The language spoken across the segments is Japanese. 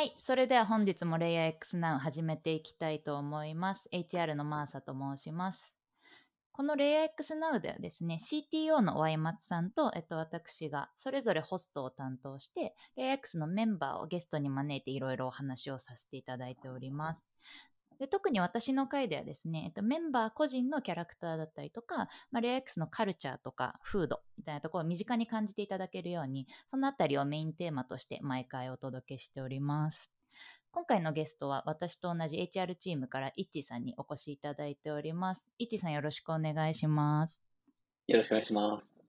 はい、それでは本日もレイヤー X Now 始めていきたいと思います。HR のマーサと申します。このレイヤー X Now ではですね、CTO の Y 松さんと、えっと、私がそれぞれホストを担当して、レイヤー X のメンバーをゲストに招いていろいろお話をさせていただいております。で特に私の回ではですね、えっと、メンバー個人のキャラクターだったりとか、まあ、レイヤー X のカルチャーとかフードみたいなところを身近に感じていただけるように、そのあたりをメインテーマとして毎回お届けしております。今回のゲストは私と同じ HR チームからイッチさんにお越しいただいております。イッチさんよろしくお願いします。よろしくお願いします。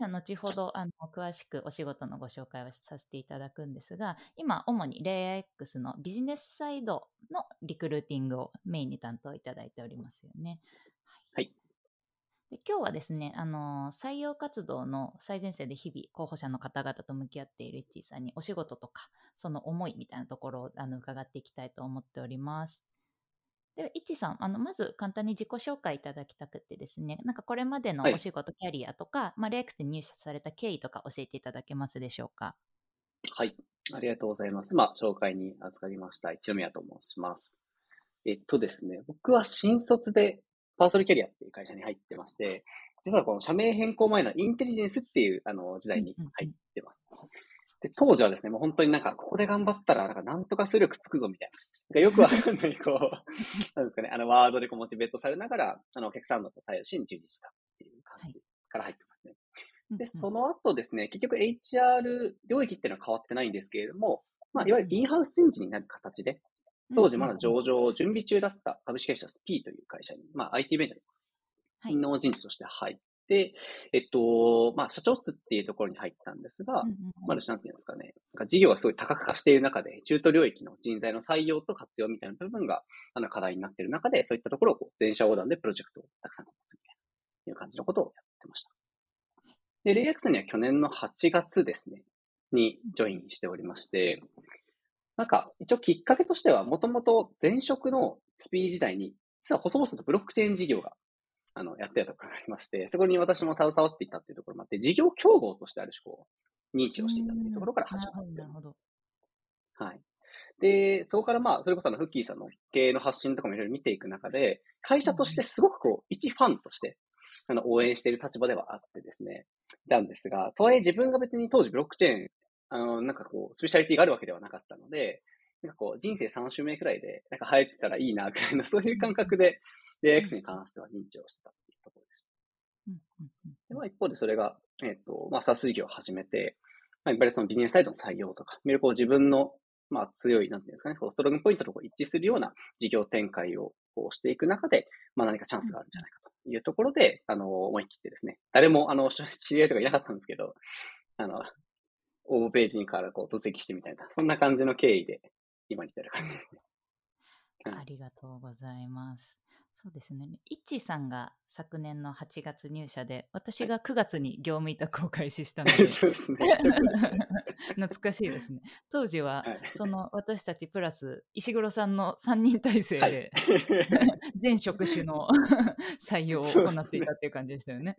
さん後ほどあの詳しくお仕事のご紹介をさせていただくんですが、今主にレイヤー X のビジネスサイドのリクルーティングをメインに担当いただいておりますよね。はい。で今日はですね、あの採用活動の最前線で日々候補者の方々と向き合っているイッチーさんにお仕事とかその思いみたいなところをあの伺っていきたいと思っております。では、イッチーさん、あのまず簡単に自己紹介いただきたくてですね、なんかこれまでのはいお仕事、キャリアとか、まあ、レイクスで入社された経緯とか教えていただけますでしょうか？はい。ありがとうございます。まあ、紹介に預かりました。一宮と申します。えっとですね、僕は新卒でパーソルキャリアっていう会社に入ってまして、実はこの社名変更前のインテリジェンスっていうあの時代に入ってます。で、当時はですね、もう本当になんか、ここで頑張ったら、なんか、なんとか出力つくぞみたいな。なんかよくわかんない、こう、なんですかね、あの、ワードでこうモチベートされながら、あの、お客さんの採用しに従事したっていう感じから入ってますね。で、その後ですね、結局 HR 領域っていうのは変わってないんですけれども、まあ、いわゆるインハウス人事になる形で、当時まだ上場準備中だった株式会社スピーという会社に、まあ、IT ベンチャはい。ーの人事として入って、えっと、まあ、社長室っていうところに入ったんですが、うんうんうんまあ、なんていうんですかね、なんか事業がすごい多角化している中で、中途領域の人材の採用と活用みたいな部分が、あの、課題になっている中で、そういったところをこう全社横断でプロジェクトをたくさん持つみたいな、いう感じのことをやってました。で、レイアクスには去年の8月ですね、にジョインしておりまして、なんか、一応きっかけとしては、もともと前職のスピー時代に、実は細々とブロックチェーン事業が、あの、やってたところがありまして、そこに私も携わっていたっていうところもあって、事業競合としてある種こう、認知をしていたっていうところから始まってなるほど。はい。で、そこからまあ、それこそあの、フッキーさんの経営の発信とかもいろいろ見ていく中で、会社としてすごくこう、一ファンとして、あの、応援している立場ではあってですね、なんですが、とはいえ自分が別に当時ブロックチェーン、あの、なんかこう、スペシャリティがあるわけではなかったので、なんかこう、人生3周目くらいで、なんか入ってたらいいな、くらいな、そういう感覚で、レイ X に関しては認知をしてたっていうところでした。でまあ、一方でそれが、えっ、と、まあ、SaaS 事業を始めて、まあ、やっぱりそのビジネスサイドの採用とか、いろいろこう自分の、まあ、強い、なんていうんですかね、こうストロングポイントとこう一致するような事業展開をこうしていく中で、まあ、何かチャンスがあるんじゃないかというところで、あの、思い切ってですね、誰も、あの、知り合いとかいなかったんですけど、あの、応募ページにからこう突撃してみたいな、そんな感じの経緯で、今に至る感じですね。はいありがとうございます。そうですね。イッチーさんが昨年の8月入社で、私が9月に業務委託を開始したので、そうですね。懐かしいですね。当時は、はいその私たちプラス石黒さんの3人体制はいで、全職種の採用を行っていたっていう感じでしたよね。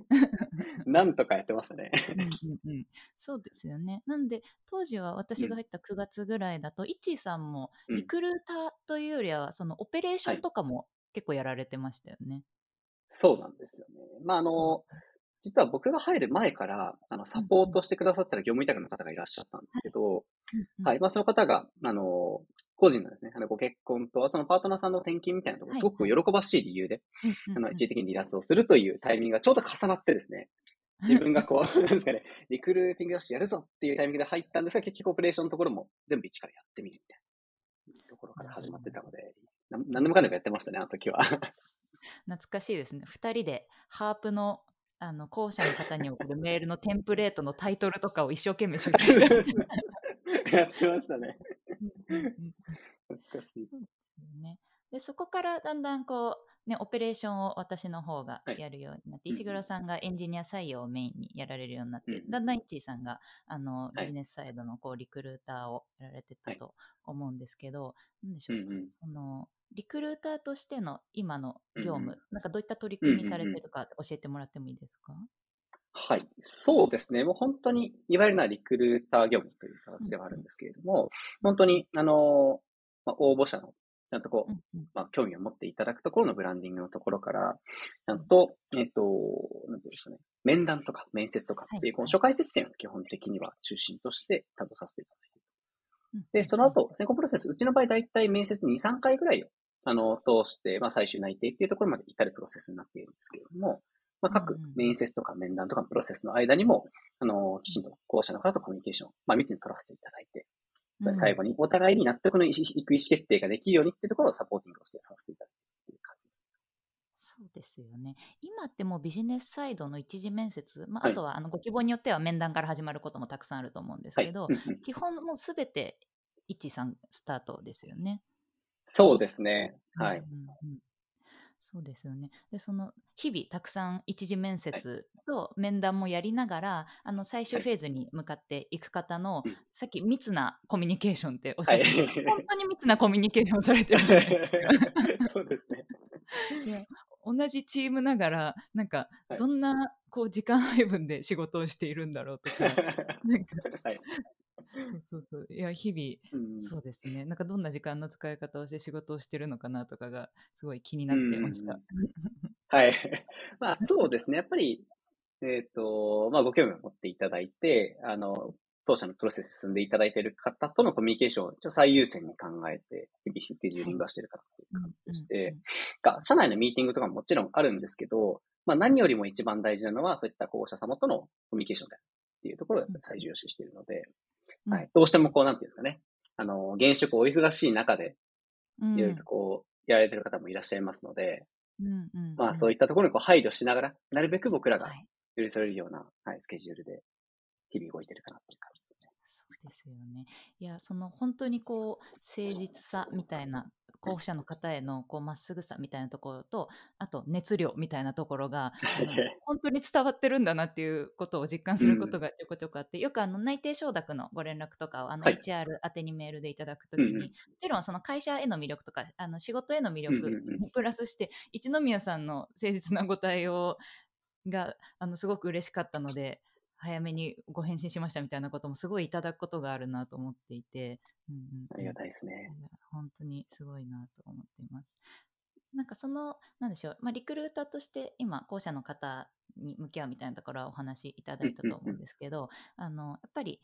なんとかやってましたね。うんうんうん、そうですよね。なんで当時は私が入った9月ぐらいだと、イッチーさんもうんリクルーターというよりはそのオペレーションとかも結構やられてましたよね。そうなんですよね。まあ、あの、実は僕が入る前から、あの、サポートしてくださったら業務委託の方がいらっしゃったんですけど、はい。まあ、その方が、あの、個人のですね、あの、ご結婚と、そのパートナーさんの転勤みたいなところ、はいすごく喜ばしい理由で、あの、一時的に離脱をするというタイミングがちょうど重なってですね、自分がこう、なんですかね、リクルーティングよしやるぞっていうタイミングで入ったんですが、結局オペレーションのところも全部一からやってみるみたいなところから始まってたので、な何でもかんでもやってましたね、あの時は。懐かしいですね。2人でハープのあの校舎の方に送る メールのテンプレートのタイトルとかを一生懸命修正して やってましたね。懐かしい。ね、でそこからだんだんこう、ね、オペレーションを私の方がはい。やるようになって、うん石黒さんがエンジニア採用をメインにやられるようになって、うん。だんだんイッチーさんがあのはい。ビジネスサイドのこうリクルーターをやられてたはい。と思うんですけど、なんでしょう、うんうん。そのリクルーターとしての今の業務、うん。なんかどういった取り組みされてるか教えてもらってもいいですか、はい。そうですね。もう本当に、いわゆるなリクルーター業務という形ではあるんですけれども、本当に、あの、まあ、応募者の、ちゃんとこう、まあ、興味を持っていただくところのブランディングのところから、ちゃんと、えっ、と、なんていうんですかね、面談とか面接とかっていう、この初回設定を基本的には中心として担当させていただいて。で、その後、選考プロセス、うちの場合大体面接2、3回ぐらいを、あの、通して、まあ、最終内定っていうところまで至るプロセスになっているんですけれども、まあ、各面接とか面談とかプロセスの間にも、あの、きちんと候補者の方とコミュニケーション、まあ、密に取らせていただいて、最後にお互いに納得の意思意思決定ができるようにっていうところをサポーティングをしてさせていただいてっていう感じです。そうですよね。今ってもうビジネスサイドの一次面接、まあ、あとはあのご希望によっては面談から始まることもたくさんあると思うんですけど、はい、基本もうすべて一さんスタートですよね。そうですね。はい。うんうんそうですよね。で、その日々たくさん一次面接と面談もやりながら、はい、あの最終フェーズに向かっていく方の、はい、さっき密なコミュニケーションっておっしゃって、はい、本当に密なコミュニケーションされてるんです そうですね。同じチームながらなんかどんなこう時間配分で仕事をしているんだろうとか なんか、はい、そうそうそう。いや、日々、うん、そうですね。なんかどんな時間の使い方をして仕事をしてるのかなとかが、すごい気になってました。はい。まあ、そうですね。やっぱり、えっ、ー、と、まあ、ご興味を持っていただいて、あの、当社のプロセス進んでいただいている方とのコミュニケーションを最優先に考えて、日々スケジューリングはしてるかなっていう感じでして、が、社内のミーティングとかももちろんあるんですけど、まあ何よりも一番大事なのは、そういった候補者様とのコミュニケーションだっていうところを最重要視しているので、はい。どうしてもこう、なんていうんですかね。あの、現職お忙しい中で、いろいろとこう、やられてる方もいらっしゃいますので、うんうんまあそういったところにこう配慮しながら、なるべく僕らが寄り添えるような、はい、スケジュールで日々動いてるかなっていう感じですよね。いや、その本当にこう、誠実さみたいな候補者の方へのこうまっすぐさみたいなところとあと熱量みたいなところが本当 に伝わってるんだなっていうことを実感することがちょこちょこあって、うん、よくあの内定承諾のご連絡とかをあの HR 宛てにメールでいただくときに、はい、もちろんその会社への魅力とかあの仕事への魅力にプラスして、一宮さんの誠実なご対応があのすごく嬉しかったので早めにご返信しましたみたいなこともすごいいただくことがあるなと思っていて、うんうん、ありがたいですね。本当にすごいなと思っています。なんかその、なんでしょう、まあ、リクルーターとして今、校舎の方に向き合うみたいなところはお話しいただいたと思うんですけど、あのやっぱり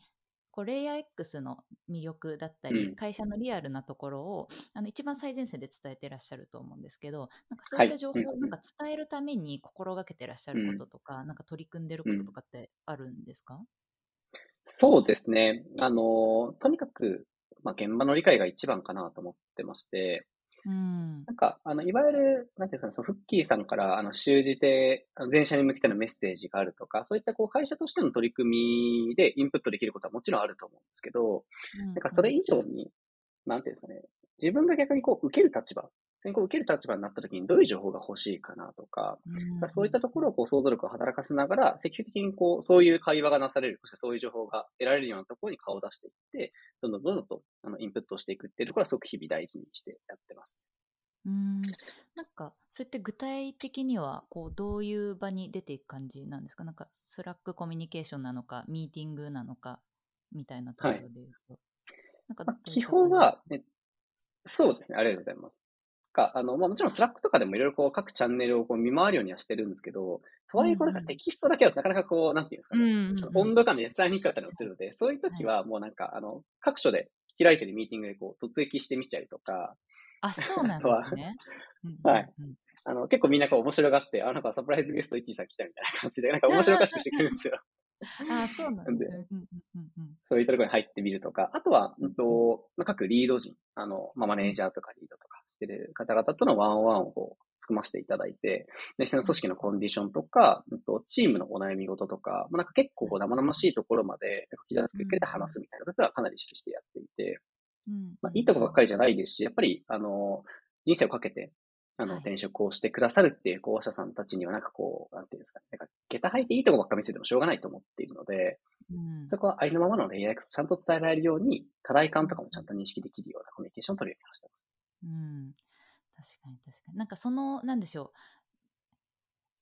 こうレイヤー X の魅力だったり、会社のリアルなところをあの一番最前線で伝えてらっしゃると思うんですけどなんかそういった情報をなんか伝えるために心がけてらっしゃることとか、なんか取り組んでることとかってあるんですか、そうですね。あの、とにかく、まあ、現場の理解が一番かなと思ってまして、うん、なんか、あの、いわゆる、なんていうんですかね、そのフッキーさんから、あの、習字で、全社に向けてのメッセージがあるとか、そういった、こう、会社としての取り組みでインプットできることはもちろんあると思うんですけど、うん、なんか、それ以上に、なんていうんですかね、自分が逆にこう、受ける立場、選考を受ける立場になった時にどういう情報が欲しいかなとか、うん、そういったところをこう想像力を働かせながら、積極的にこう、そういう会話がなされる、もしくはそういう情報が得られるようなところに顔を出していって、どんどんどんどんとあのインプットをしていくっていうところはすごく日々大事にしてやってます。うん。なんかそうやって具体的にはこうどういう場に出ていく感じなんですか？なんかスラックコミュニケーションなのかミーティングなのかみたいなところで言うと、はい、なんか基本は、ね、そうですね。ありがとうございますかあの、まあ、もちろんスラックとかでもいろいろこう各チャンネルをこう見回るようにはしてるんですけど、とはいえこれがテキストだけはなかなかこう、なんていうんですかね、うん温度感が伝えにくかったりもするので、そういう時はもうなんか、あの、各所で開いてるミーティングでこう突撃してみちゃりとか、あ、そうなんですね。はい。あの、結構みんなこう面白がって、あ、なんかサプライズゲストイッチーさん来たみたいな感じで、なんか面白おかしくしてくれるんですよ。あそうなんで、そういったところに入ってみるとか、あとは、うんと、各リード陣、あの、まあ、マネージャーとかリードとかしてる方々とのワンオンワンをこう、組ませていただいて、で、その組織のコンディションとか、うんと、チームのお悩み事とか、まあ、なんか結構生々しいところまで、膝つけつけて話すみたいなことはかなり意識してやっていて、まあ、いいとこばっかりじゃないですし、やっぱり、あの、人生をかけて、あの、転職をしてくださるっていう候補者さんたちには、なんかこう、なんていうんですかね、なんか、下駄履いていいとこばっか見せてもしょうがないと思っているので、うん、そこはありのままのレイヤーちゃんと伝えられるように、課題感とかもちゃんと認識できるようなコミュニケーションを取るようにしてます。うん。確かに確かに。なんかその、なんでしょう。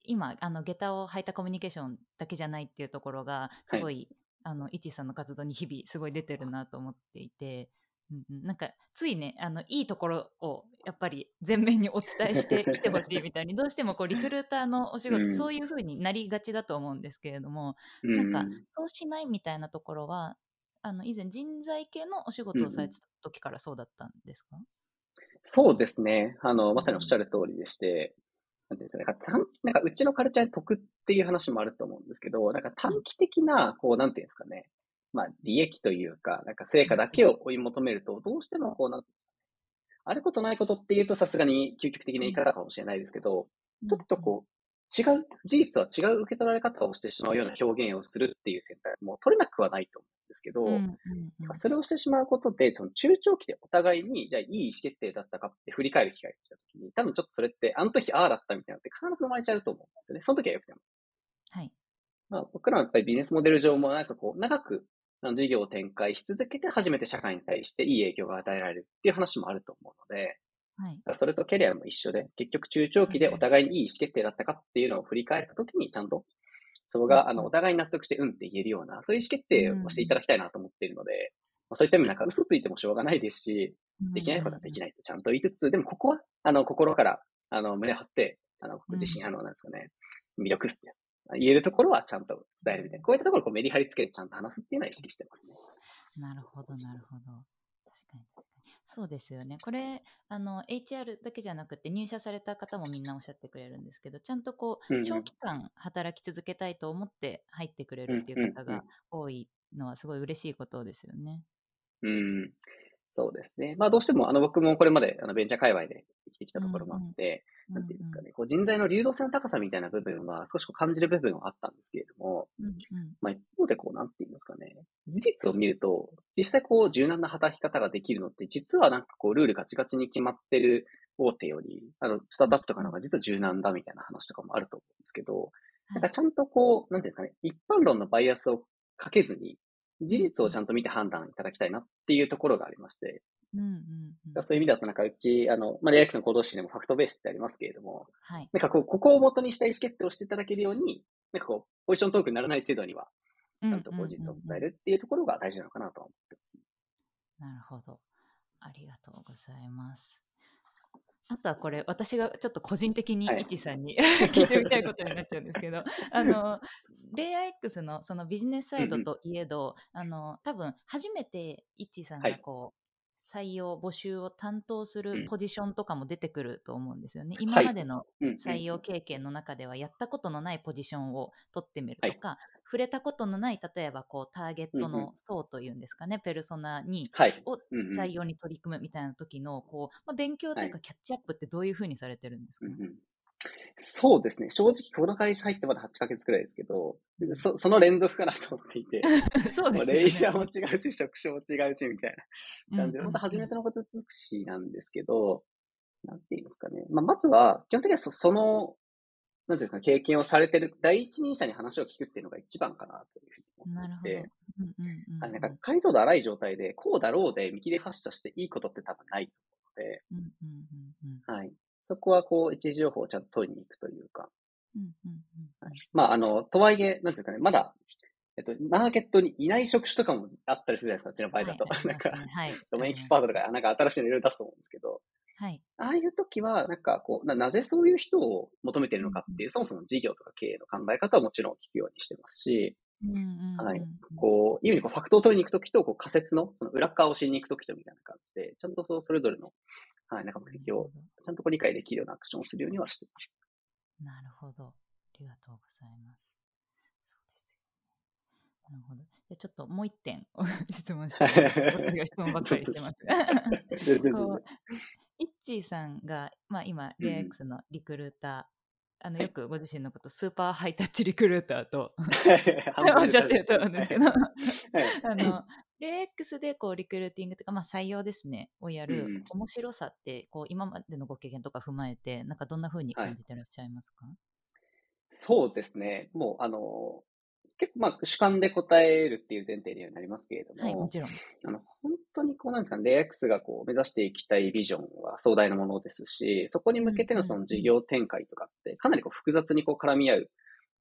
今あの下駄を履いたコミュニケーションだけじゃないっていうところがすごい、あのいちさんの活動に日々すごい出てるなと思っていて。うんうん。なんかついねあのいいところをやっぱり前面にお伝えしてきてほしいみたいにどうしてもこう リクルーターのお仕事、うん。そういう風になりがちだと思うんですけれども、うんなんかそうしないみたいなところはあの以前人材系のお仕事をされてた時からそうだったんですか、そうですね。あの、まさにおっしゃる通りでして、なんていうんですかね、なんか短なんかうちのカルチャーに得っていう話もあると思うんですけど、なんか短期的な、こう、なんていうんですかね、まあ、利益というか、なんか成果だけを追い求めると、どうしてもこう、なんですあることないことっていうとさすがに究極的な言い方かもしれないですけど、ちょっとこう、違う、事実とは違う受け取られ方をしてしまうような表現をするっていう選択も取れなくはないと思うんですけど、うんうんうんそれをしてしまうことで、その中長期でお互いに、じゃあいい意思決定だったかって振り返る機会が来たときに、多分ちょっとそれって、あの時ああだったみたいなのって必ず生まれちゃうと思うんですよね。その時はよくても。はいまあ、僕らはやっぱりビジネスモデル上もなんかこう、長く事業を展開し続けて初めて社会に対していい影響が与えられるっていう話もあると思うので、はい。それとキャリアも一緒で、結局中長期でお互いにいい意思決定だったかっていうのを振り返ったときに、ちゃんと、そこが、あの、お互いに納得して、うんって言えるような、そういう意思決定をしていただきたいなと思っているので、まあ、そういった意味なんか嘘ついてもしょうがないですし、できないことはできないとちゃんと言いつつ、でもここは、あの、心から、あの、胸張って、あの、自信、あの、なんですかね、魅力って言えるところはちゃんと伝えるみたいな。こういったところをこうメリハリつけてちゃんと話すっていうのは意識してますね。なるほど、なるほど。確かに確かに。そうですよね。これ、あの、HR だけじゃなくて、入社された方もみんなおっしゃってくれるんですけど、ちゃんとこう、うんうん長期間働き続けたいと思って入ってくれるっていう方うんうんうんが多いのはすごい嬉しいことですよね。うん。そうですね。まあどうしても、あの僕もこれまであのベンチャー界隈で生きてきたところもあって、なんていうんですかね、こう人材の流動性の高さみたいな部分は少しこう感じる部分はあったんですけれども、うんうん。まあ一方でこうなんていうんですかね、事実を見ると、実際こう柔軟な働き方ができるのって、実はなんかこうルールガチガチに決まってる大手より、あの、スタートアップとかの方が実は柔軟だみたいな話とかもあると思うんですけど、なんかちゃんとこう、なんていうんですかね、一般論のバイアスをかけずに、事実をちゃんと見て判断いただきたいなっていうところがありまして、うんうんうん。そういう意味だとなんかうち、あの、まあ、レア X の行動指針でもファクトベースってありますけれども、はい。なんかこう、ここを元にした意思決定をしていただけるように、なんかこう、ポジショントークにならない程度には、ちゃんとこう、事実を伝えるっていうところが大事なのかなとは思ってます、ね。なるほど。ありがとうございます。あとはこれ、私がちょっと個人的にはい。いちさんに 聞いてみたいことになっちゃうんですけど、あの、レイヤー X のそのビジネスサイドといえど、あの、多分初めていちさんはい。がこう、採用、募集を担当するうん。ポジションとかも出てくると思うんですよね。はい。今までのうんうん採用経験の中ではやったことのないポジションを取ってみるとか、触れたことのない例えばこうターゲットうんうの層というんですかね、ペルソナにはい。をうんうん採用に取り組むみたいな時のこう、まあ、勉強というかはキャッチアップってどういうふうにされてるんですか、うんうんそうですね。正直、この会社入ってまだ8ヶ月くらいですけど、そ その連続かなと思っていて、そうですよね。レイヤーも違うし、職種も違うし、みたいな感じで、うん本当初めてのこと尽くしなんですけど、なんていうんですかね。まあ、まずは、基本的にはそその、なんていうんですか、経験をされてる第一人者に話を聞くっていうのが一番かなというふうに思。っていて、うんうんうんあなんか解像度荒い状態で、こうだろうで見切り発射していいことって多分ないと思うので、うんうんうんうん。はい。そこはこう、一時情報をちゃんと取りに行くというか、うんうんはい。まあ、あの、とはいえ、なんていうんですかね、まだ、えっと、マーケットにいない職種とかもあったりするじゃないですか、うちの場合だと。はいなんかはい。ドメインエキスパートとか、なんか新しいのいろいろ出すと思うんですけど、はい。ああいう時は、なんかこうな、なぜそういう人を求めているのかっていう、そもそも事業とか経営の考え方はもちろん聞くようにしてますし、はいこう、いうふうにこうファクトを取りに行く時と、こう仮説の、その裏側を知りに行く時とみたいな感じで、ちゃんとそう、それぞれの、はい、なんか目的を、ちゃんとこう理解できるようなアクションをするようにはしてます。なるほど。ありがとうございます。そうですよね。なるほど。じゃあちょっともう一点 質問して、質問ばっかりしてます。全然全然こうイッチーさんが、まあ、今、うんレア X のリクルーター、あのよくご自身のこと、スーパーハイタッチリクルーターと おっしゃってると思うんですけど、はい。あのレア X でこうリクルーティングというか、まあ、採用ですね、をやる面白さって、こう今までのご経験とか踏まえて、なんかどんな風に感じてらっしゃいますか、そうですね。もう、あの、結構、まあ、主観で答えるっていう前提にはなりますけれども、はい、もちろん。あの、本当にこうなんですかね、レイ X がこう目指していきたいビジョンは壮大なものですし、そこに向けてのその事業展開とかってかなりこう複雑にこう絡み合う、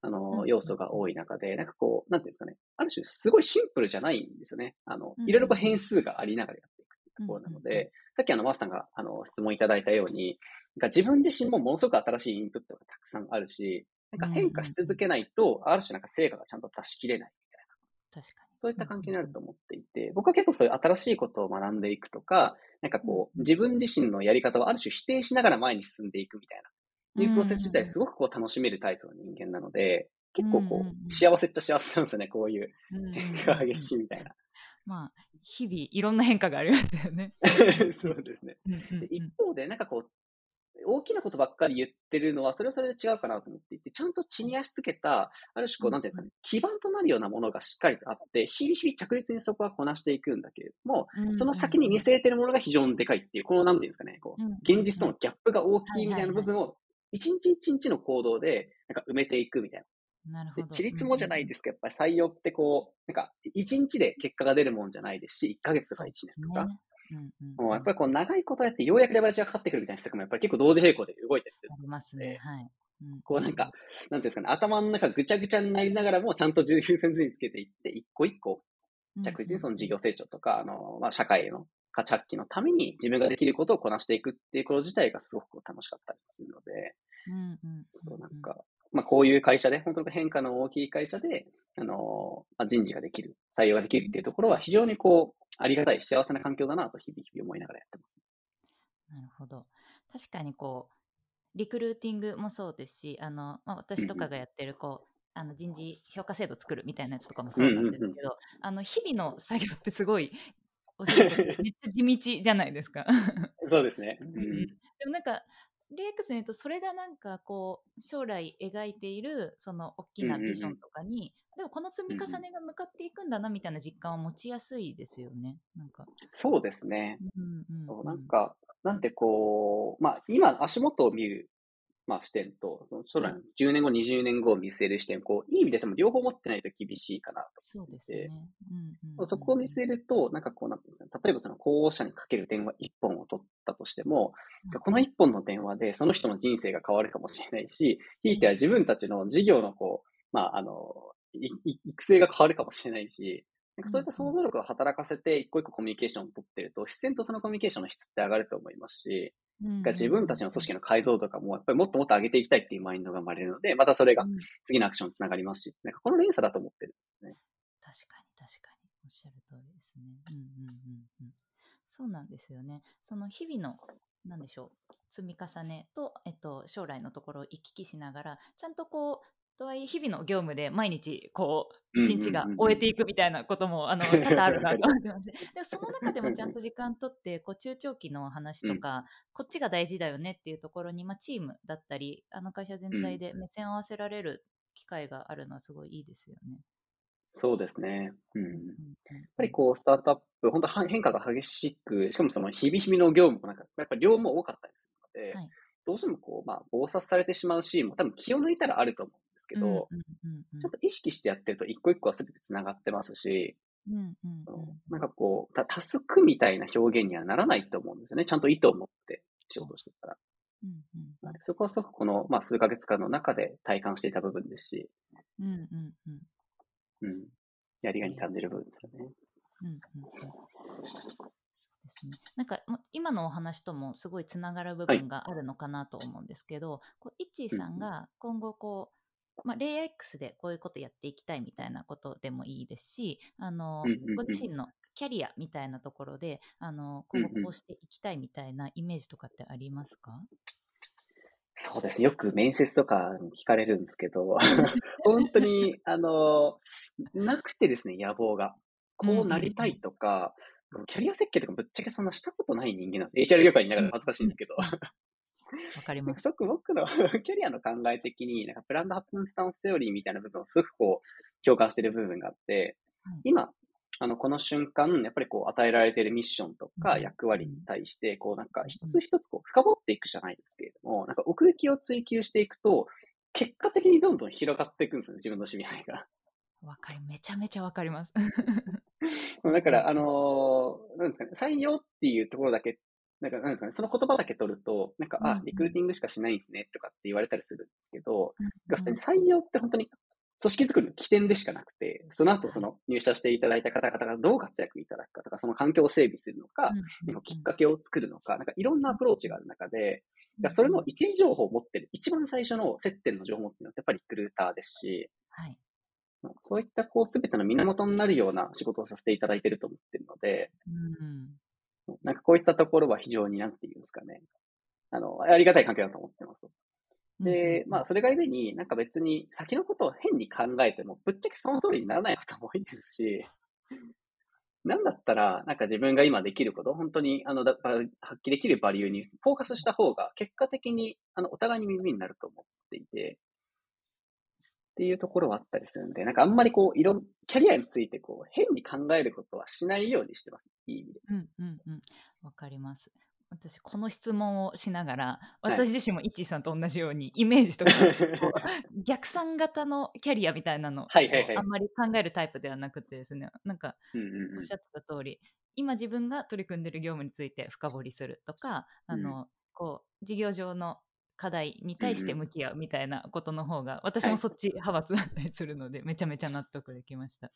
あの、要素が多い中で、なんかこう、なんていうんですかね、ある種すごいシンプルじゃないんですよね。あの、いろいろこう変数がありながらやっていくところなので、さっきあの、マースさんがあの、質問いただいたように、自分自身もものすごく新しいインプットがたくさんあるし、なんか変化し続けないと、ある種なんか成果がちゃんと出し切れないみたいな。確かに。そういった関係になると思っていて、僕は結構そういう新しいことを学んでいくとか、なんかこう、自分自身のやり方をある種否定しながら前に進んでいくみたいな、っていうプロセス自体すごくこう楽しめるタイプの人間なので、結構こう、幸せっちゃ幸せなんですよね、こういう変化が激しいみたいな。まあ、日々いろんな変化がありますよね。そうですね。で一方で、なんかこう、大きなことばっかり言ってるのは、それはそれで違うかなと思っていて、ちゃんと地に足つけた、ある種こう、なんていうんですかね、基盤となるようなものがしっかりとあって、日々日々着実にそこはこなしていくんだけれども、その先に見据えてるものが非常にでかいっていう、このなんていうんですかね、こう、現実とのギャップが大きいみたいな部分を、一日一日の行動で、なんか埋めていくみたいな。なるほど。ちりつもじゃないですか、やっぱり採用ってこう、なんか、一日で結果が出るもんじゃないですし、1ヶ月とか1年とか、もうやっぱりこう長いことやってようやくレバレッジがかかってくるみたいな施策もやっぱり結構同時並行で動いたりする。ありますね。はい。うん、こうなんか、なんていうんですかね、頭の中ぐちゃぐちゃになりながらも、ちゃんと重優先順位つけていって、一個一個、着実にその事業成長とか、あの、まあ、社会への価値発揮のために自分ができることをこなしていくっていうこと自体がすごく楽しかったりするので、うんうん、そうなんか、まあ、こういう会社で、本当に変化の大きい会社で、あの、まあ、人事ができる、採用ができるっていうところは非常にこう、ありがたい幸せな環境だなと日々日々思いながらやってます。なるほど。確かにこう、リクルーティングもそうですし、あの、まあ、私とかがやってるこう、あの人事評価制度作るみたいなやつとかもそうなんですけど、あの日々の作業ってすごいめっちゃ地道じゃないですか。そうですね。うん、でもなんかレイクスに言うとそれがなんかこう将来描いているその大きなビジョンとかに、でもこの積み重ねが向かっていくんだなみたいな実感を持ちやすいですよね。なんかそうですね。うんうん、なんか、なんてこう、まあ今足元を見るまあ、視点と、その将来の10年後、20年後を見据える視点、こう、いい意味ででも両方持ってないと厳しいかなとそうですね。うんうん、そこを見据えると、なんかこうなってですね、例えばその候補者にかける電話1本を取ったとしても、うん、この1本の電話でその人の人生が変わるかもしれないし、ひいては自分たちの事業のこう、まあ、あの、育成が変わるかもしれないし、なんかそういった想像力を働かせて一個一個コミュニケーションを取ってると、自然とそのコミュニケーションの質って上がると思いますし、が自分たちの組織の改造とかも、やっぱりもっともっと上げていきたいっていうマインドが生まれるので、またそれが次のアクションにつながりますし、なんかこの連鎖だと思ってるんですね。確かに確かに。おっしゃる通りですね。うんうんうんうん。そうなんですよね。その日々の、なんでしょう、積み重ねと、えっと、将来のところを行き来しながら、ちゃんとこう、とはいえ日々の業務で毎日こう一日が終えていくみたいなこともあの 多々あるなと思ってます、でもその中でもちゃんと時間とってこう中長期の話とか、うん、こっちが大事だよねっていうところに、まあ、チームだったりあの会社全体で目線を合わせられる機会があるのはすごいいいですよね。そうですね。うん。やっぱりこう、スタートアップ、本当変化が激しく、しかもその日々日々の業務もなんか、やっぱり量も多かったりするので、はい、どうしてもこう、まあ、暴殺されてしまうシーンも多分気を抜いたらあると思うですけど、ちょっと意識してやってると一個一個は全て繋がってますし、なんかこう、タスクみたいな表現にはならないと思うんですよね。ちゃんと意図を持って仕事してたら。うんうん、そこはすごくこの、まあ、数ヶ月間の中で体感していた部分ですし、うんうんうん。うん、やりがいに感じる部分ですよね。うんうんうん。ですね。なんか今のお話ともすごいつながる部分があるのかなと思うんですけど、はい、こうイッチーさん。が今後こうまあ、レイ X でこういうことやっていきたいみたいなことでもいいですし、あの、ご自身のキャリアみたいなところで、あの、今後こうしていきたいみたいなイメージとかってありますか、そうですね。よく面接とか聞かれるんですけど、本当に、あの、なくてですね、野望が。こうなりたいとか、キャリア設計とかぶっちゃけそんなしたことない人間なんです。HR 業界にいながら恥ずかしいんですけど。わかります。すごく僕の キャリアの考え的に、なんかプランドハプンスタンスセオリーみたいな部分をすごくこう、共感している部分があって、今、あの、この瞬間、やっぱりこう、与えられているミッションとか役割に対して、こう、なんか一つ一つこう、深掘っていくじゃないですけれども、なんか奥行きを追求していくと、結果的にどんどん広がっていくんですよね、自分の趣味範囲が。わかり、めちゃめちゃわかります。だから、あのーなんですかね、採用っていうところだけ、なんか、なんですかね、その言葉だけ取ると、なんか、あリクルーティングしかしないんですね、とかって言われたりするんですけど、うん普通に採用って本当に組織作りの起点でしかなくて、その後その入社していただいた方々がどう活躍いただくかとか、その環境を整備するのか、うんきっかけを作るのか、なんかいろんなアプローチがある中で、だそれの一時情報を持ってる、一番最初の接点の情報を持ってるのってやっぱりリクルーターですし、はい。そういったこう、すべての源になるような仕事をさせていただいていると思ってるので、うん。なんかこういったところは非常になんていうんですかね。あの、ありがたい環境だと思ってます。で、まあ、それがゆえに、なんか別に先のことを変に考えても、ぶっちゃけその通りにならないことも多いですし、なんだったら、なんか自分が今できること、本当に、あの、だ発揮できるバリューにフォーカスした方が、結果的に、あの、お互いに耳になると思っていて、っていうところはあったりするんで、なんかあんまりこう、いろん、キャリアについてこう、変に考えることはしないようにしてます。いい意味で。うんうんうん。わかります。私、この質問をしながら、はい私自身もイッチーさんと同じように、イメージとか、逆算型のキャリアみたいなのをはいはいはいあんまり考えるタイプではなくてですね、なんか、うんうんうんおっしゃってた通り、今自分が取り組んでる業務について深掘りするとか、あの、こう、事業上の課題に対して向き合うみたいなことの方が、私もそっち派閥だったりするので、めちゃめちゃ納得できました。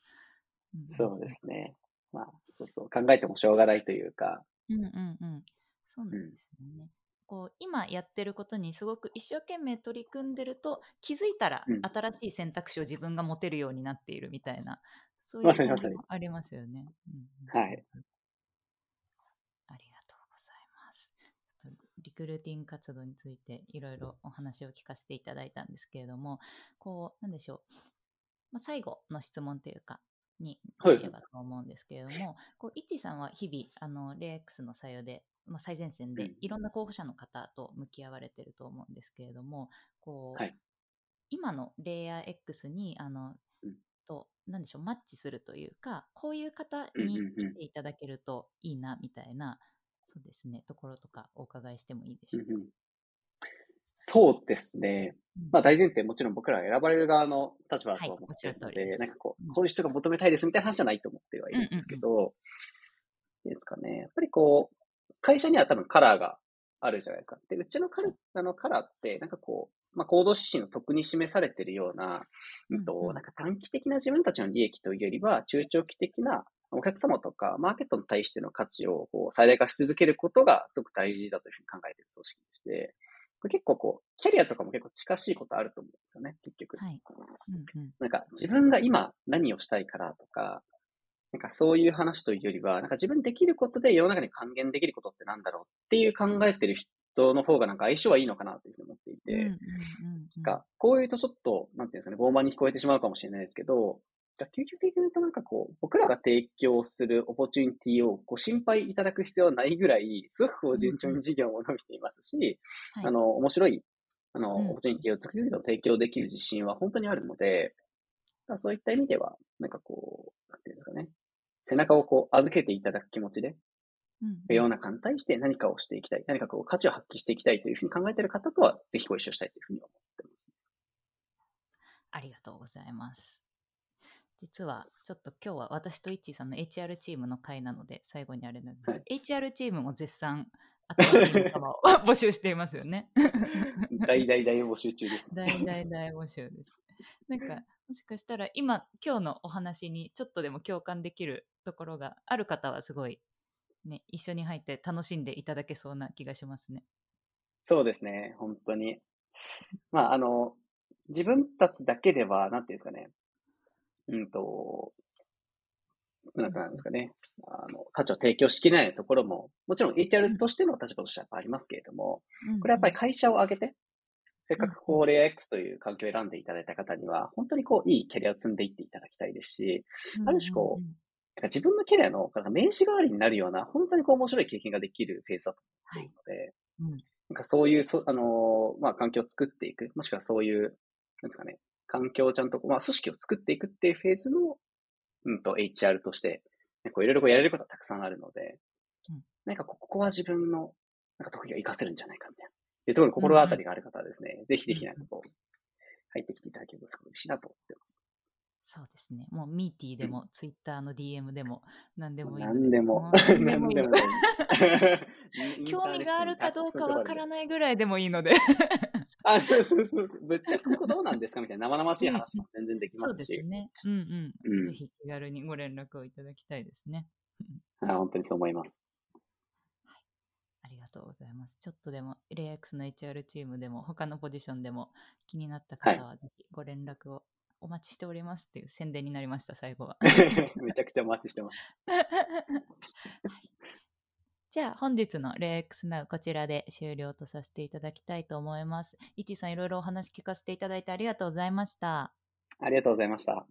んんそうですね。まあ、そうそう、考えてもしょうがないというか、うんうんうん。そうなんですよね。こう今やってることにすごく一生懸命取り組んでると気づいたらうん新しい選択肢を自分が持てるようになっているみたいな、そういうまさにまさに感じもありますよね。うんうんはい。ありがとうございます。ちょっとリクルーティング活動についていろいろお話を聞かせていただいたんですけれども、こう、なんでしょう。まあ、最後の質問というか、にはい。できればと思うんですけれども、こう、イッチーさんは日々、あの、レイ X の採用で、まあ、最前線でうん。いろんな候補者の方と向き合われてると思うんですけれども、こう、はい。今のレイヤー X に、あの、うん。と、なんでしょう、マッチするというか、こういう方うんに来ていただけるといいな、みたいな、そうですね、ところとかお伺いしてもいいでしょうか？うんうんそうですね。うんまあ大前提、もちろん僕らが選ばれる側の立場だとは思っているので、はいなんかこうんう、こういう人が求めたいですみたいな話じゃないと思ってはいるんですけど、いいですかね。やっぱりこう、会社には多分カラーがあるじゃないですか。で、うちのカラーあのカラーって、なんかこう、まあ、行動指針の特に示されているような、うんとうんうんなんか短期的な自分たちの利益というよりは、中長期的なお客様とかマーケットに対しての価値をこう最大化し続けることがすごく大事だというふうに考えている組織でして、これ結構こう、キャリアとかも結構近しいことあると思うんですよね、結局。はい。うんうん。なんか自分が今何をしたいからとか、なんかそういう話というよりは、なんか自分できることで世の中に還元できることってなんだろうっていう考えてる人の方がなんか相性はいいのかなというふうに思っていて、うんうんうんうんなんかこういうとちょっと、なんていうんですかね、傲慢に聞こえてしまうかもしれないですけど、究極的に言うとなんかこう、僕らが提供するオポチュニティをご心配いただく必要はないぐらい、すごくこう順調に事業も伸びていますし、はい。あの、面白い、あの、うん。オポチュニティを次々と提供できる自信は本当にあるので、だそういった意味では、なんかこう、なんていうんですかね、背中をこう預けていただく気持ちで、うんうん。世の中に対して何かをしていきたい、何かこう価値を発揮していきたいというふうに考えている方とは、ぜひご一緒したいというふうに思ってます。ありがとうございます。実は、ちょっと今日は私とイッチーさんの HR チームの会なので、最後にあれなんですけど、は HR チームも絶賛、新しい仲間を募集していますよね。大大大募集中です、大大大募集です。なんか、もしかしたら今、今日のお話にちょっとでも共感できるところがある方はすごい、ね、一緒に入って楽しんでいただけそうな気がしますね。そうですね、本当に。まあ、あの、自分たちだけでは、なんていうんですかね、うんと、なんかなんですかね、あの、価値を提供しきれないところも、もちろん HR としての立場としてはやっぱありますけれども、これはやっぱり会社を挙げて、せっかくこう、レア X という環境を選んでいただいた方には、本当にこう、いいキャリアを積んでいっていただきたいですし、うん。ある種こうなんか自分のキャリアの名刺代わりになるような、本当にこう面白い経験ができるフェーズだと思っているので、うん。なんかそういう、そあのーまあ、環境を作っていく、もしくはそういう、なんですかね、環境をちゃんとまあ、組織を作っていくっていうフェーズの、うんと、HR として、ねこういろいろこうやれることはたくさんあるので、うんなんかこここは自分の、なんか得意が活かせるんじゃないかみたいな。いうところに心当たりがある方はですね、ぜひぜひなんかこう、入ってきていただけるとすごい嬉しいなと思ってます。そうですね。もうミーティーでも、ツイッターの DM でも、何でもいいの何でも 何でもいい 興味があるかどうかわからい。ないぐらいでもいいので。あ、そうそうそう。ぶっちゃけここどうなんですかみたいな生々しい話も全然できますし。ですね。うんうん。うんぜひ気軽にご連絡をいただきたいですね。はい本当にそう思います。ありがとうございます。ちょっとでも、レイアックスの HR チームでも、他のポジションでも気になった方は、ぜひご連絡をお待ちしておりますっていう宣伝になりました、最後は。めちゃくちゃお待ちしてます。はいじゃあ本日の LayX Now こちらで終了とさせていただきたいと思います。いちさんいろいろお話聞かせていただいてありがとうございました。ありがとうございました。